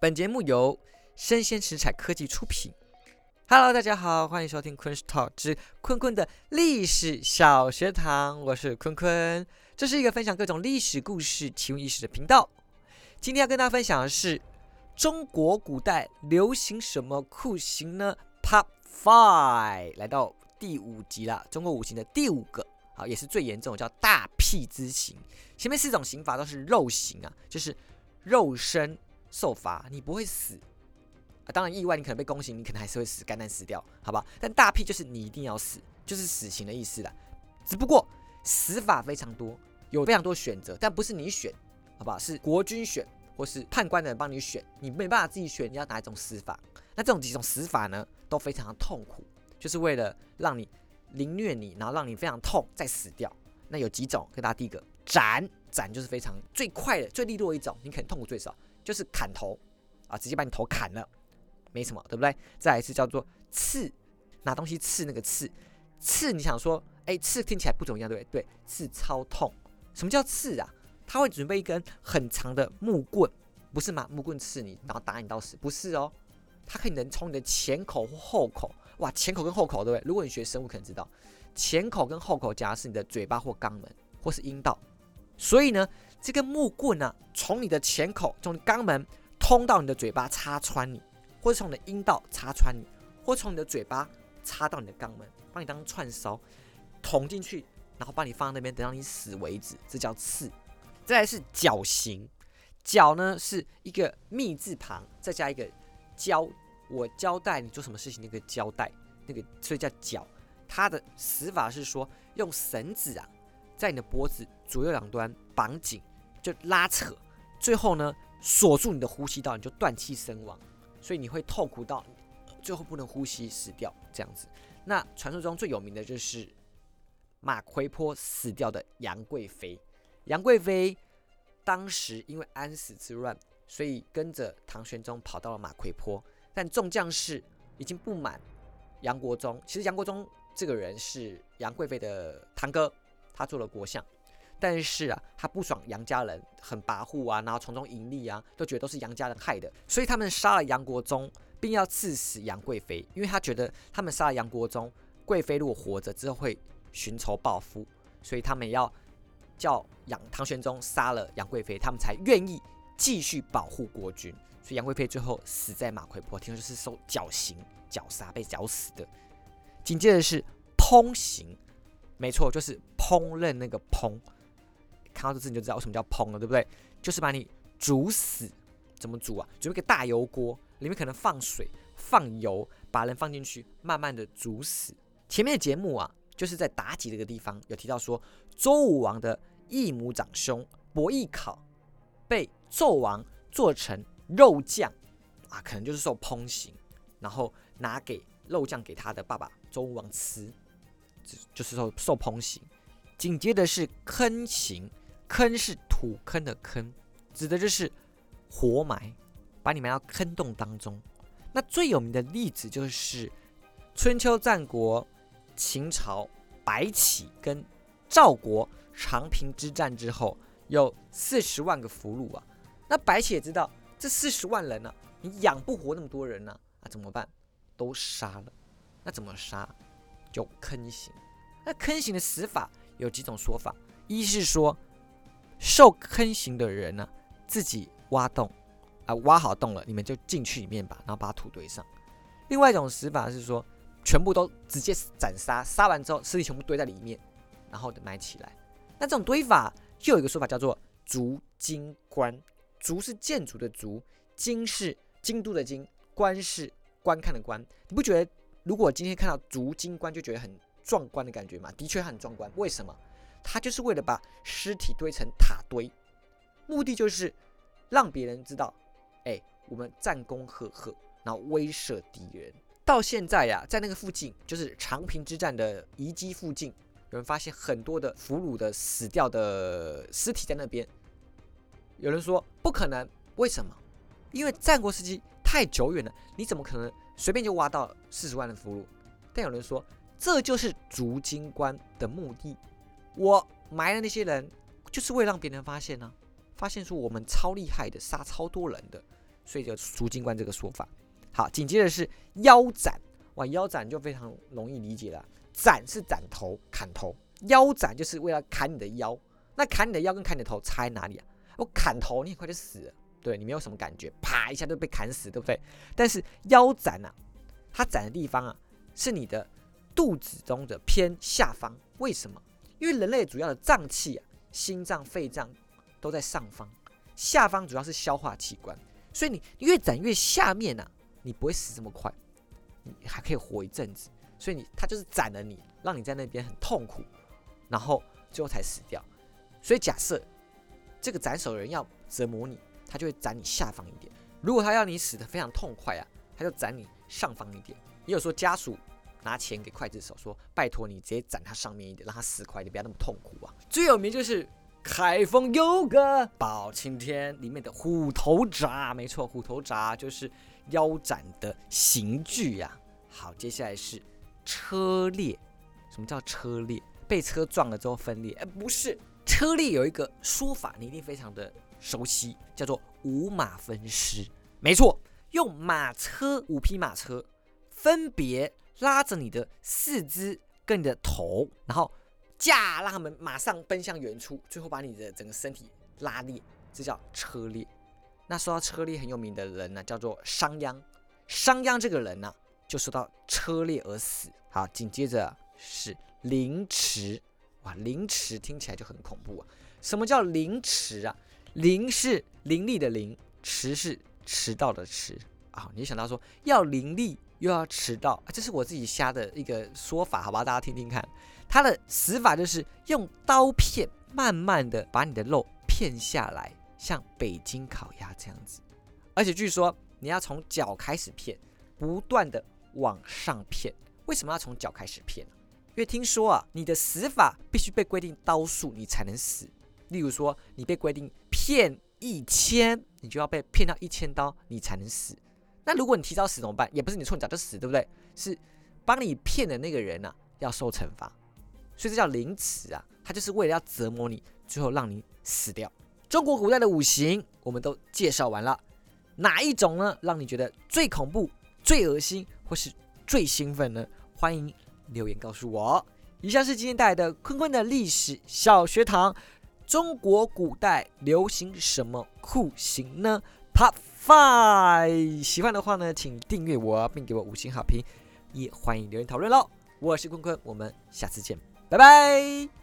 本节目由生鲜食材科技出品。Hello，大家好，欢迎收听昆 Talk 之坤坤的历史小学堂，我是坤坤。这是一个分享各种历史故事、奇闻异事的频道。今天要跟大家分享的是中国古代流行什么酷刑呢？Pop Five，来到第五集了，中国五行的第五个，好，也是最严重，叫大辟之刑。前面四种刑罚都是肉刑啊，就是肉身。受罚，你不会死啊！当然，意外你可能被宫刑，你可能还是会死，肝胆死掉，好吧？但大屁就是你一定要死，就是死刑的意思啦。只不过死法非常多，有非常多选择，但不是你选，好吧？是国君选，或是判官的人帮你选，你没办法自己选你要哪一种死法。那这种几种死法呢，都非常的痛苦，就是为了让你凌虐你，然后让你非常痛再死掉。那有几种？跟大家第一个斩，斩就是非常最快的、最利落的一种，你可能痛苦最少。就是砍头啊，直接把你头砍了，没什么，对不对？再来一次叫做刺，拿东西刺那个刺，刺你想说，哎，刺听起来不怎么样，对不对？对，刺超痛。什么叫刺啊？他会准备一根很长的木棍，不是吗？木棍刺你，然后打你到死，不是哦。它可以能从你的前口或后口，哇，前口跟后口，对不对？如果你学生物，可能知道，前口跟后口夹是你的嘴巴或肛门或是阴道，所以呢。这根木棍呢，从你的前口，从肛门通到你的嘴巴，插穿你，或者从你的阴道插穿你，或从你的嘴巴插到你的肛门，把你当串烧，捅进去，然后把你放在那边，等到你死为止，这叫刺。再来是绞刑，绞呢是一个密字旁，再加一个交，我交代你做什么事情那个交代，那个所以叫绞。它的死法是说用绳子啊，在你的脖子左右两端绑紧。就拉扯，最后呢锁住你的呼吸道，你就断气身亡，所以你会痛苦到最后不能呼吸死掉这样子。那传说中最有名的就是马嵬坡死掉的杨贵妃。杨贵妃当时因为安史之乱，所以跟着唐玄宗跑到了马嵬坡，但众将士已经不满杨国忠。其实杨国忠这个人是杨贵妃的堂哥，他做了国相。但是啊，他不爽杨家人很跋扈啊，然后从中盈利啊，都觉得都是杨家人害的，所以他们杀了杨国忠，并要赐死杨贵妃，因为他觉得他们杀了杨国忠，贵妃如果活着之后会寻仇报复，所以他们要叫杨唐玄宗杀了杨贵妃，他们才愿意继续保护国君。所以杨贵妃最后死在马嵬坡，听说是受绞刑、绞杀被绞死的。紧接着是烹刑，没错，就是烹饪那个烹。看到这字你就知道为什么叫烹了，对不对？就是把你煮死。怎么煮啊？准备个大油锅，里面可能放水、放油，把人放进去，慢慢的煮死。前面的节目啊，就是在妲己这个地方有提到说，周武王的异母长兄伯邑考被纣王做成肉酱啊，可能就是受烹刑，然后拿给肉酱给他的爸爸周武王吃，就是受受烹刑。紧接着是坑刑。坑是土坑的坑，指的就是活埋，把你埋到坑洞当中。那最有名的例子就是春秋战国秦朝白起跟赵国长平之战之后，有四十万个俘虏啊。那白起也知道这四十万人呢，你养不活那么多人呢，那怎么办？都杀了。那怎么杀？就坑刑。那坑刑的死法有几种说法，一是说。受坑刑的人呢，自己挖洞，啊，挖好洞了，你们就进去里面吧，然后把土堆上。另外一种死法是说，全部都直接斩杀，杀完之后尸体全部堆在里面，然后埋起来。那这种堆法又有一个说法叫做竹金棺”，竹是建筑的竹，金是京都的京，关是观看的观。你不觉得如果今天看到竹金棺就觉得很壮观的感觉吗？的确很壮观，为什么？他就是为了把尸体堆成塔堆，目的就是让别人知道，哎，我们战功赫赫，然后威慑敌人。到现在呀，在那个附近，就是长平之战的遗迹附近，有人发现很多的俘虏的死掉的尸体在那边。有人说不可能，为什么？因为战国时期太久远了，你怎么可能随便就挖到四十万的俘虏？但有人说，这就是逐金关的目的。我埋了那些人，就是为了让别人发现呢，发现说我们超厉害的，杀超多人的，所以就输精官这个说法。好，紧接着是腰斩，哇，腰斩就非常容易理解了，斩是斩头、砍头，腰斩就是为了砍你的腰。那砍你的腰跟砍你的头差在哪里啊？我砍头，你很快就死，对你没有什么感觉，啪一下就被砍死，对不对？但是腰斩啊，它斩的地方啊，是你的肚子中的偏下方，为什么？因为人类主要的脏器啊，心脏、肺脏都在上方，下方主要是消化器官，所以你越斩越下面呐，你不会死这么快，你还可以活一阵子。所以你他就是斩了你，让你在那边很痛苦，然后最后才死掉。所以假设这个斩首的人要折磨你，他就会斩你下方一点；如果他要你死的非常痛快啊，他就斩你上方一点。也有说家属。拿钱给刽子手说：“拜托你直接斩他上面一点，让他死快点，不要那么痛苦啊！”最有名就是开封有个包青天里面的虎头铡，没错，虎头铡就是腰斩的刑具呀。好，接下来是车裂。什么叫车裂？被车撞了之后分裂？哎，不是，车裂有一个说法，你一定非常的熟悉，叫做五马分尸。没错，用马车五匹马车分别。拉着你的四肢跟你的头，然后架让他们马上奔向远处，最后把你的整个身体拉裂，这叫车裂。那说到车裂很有名的人呢，叫做商鞅。商鞅这个人呢，就说到车裂而死。好，紧接着是凌迟。哇，凌迟听起来就很恐怖啊！什么叫凌迟啊？凌是凌厉的凌，迟是迟到的迟啊。你想到说要凌厉。又要迟到，这是我自己瞎的一个说法，好吧，大家听听看。他的死法就是用刀片慢慢的把你的肉片下来，像北京烤鸭这样子。而且据说你要从脚开始片，不断的往上片。为什么要从脚开始片？因为听说啊，你的死法必须被规定刀数，你才能死。例如说，你被规定片一千，你就要被片到一千刀，你才能死。那如果你提早死怎么办？也不是你错，你早就死，对不对？是帮你骗的那个人呐，要受惩罚，所以这叫凌迟啊，他就是为了要折磨你，最后让你死掉。中国古代的五行我们都介绍完了，哪一种呢？让你觉得最恐怖、最恶心，或是最兴奋呢？欢迎留言告诉我。以下是今天带来的坤坤的历史小学堂。中国古代流行什么酷刑呢好，fine 喜欢的话呢，请订阅我，并给我五星好评，也欢迎留言讨论喽。我是坤坤，我们下次见，拜拜。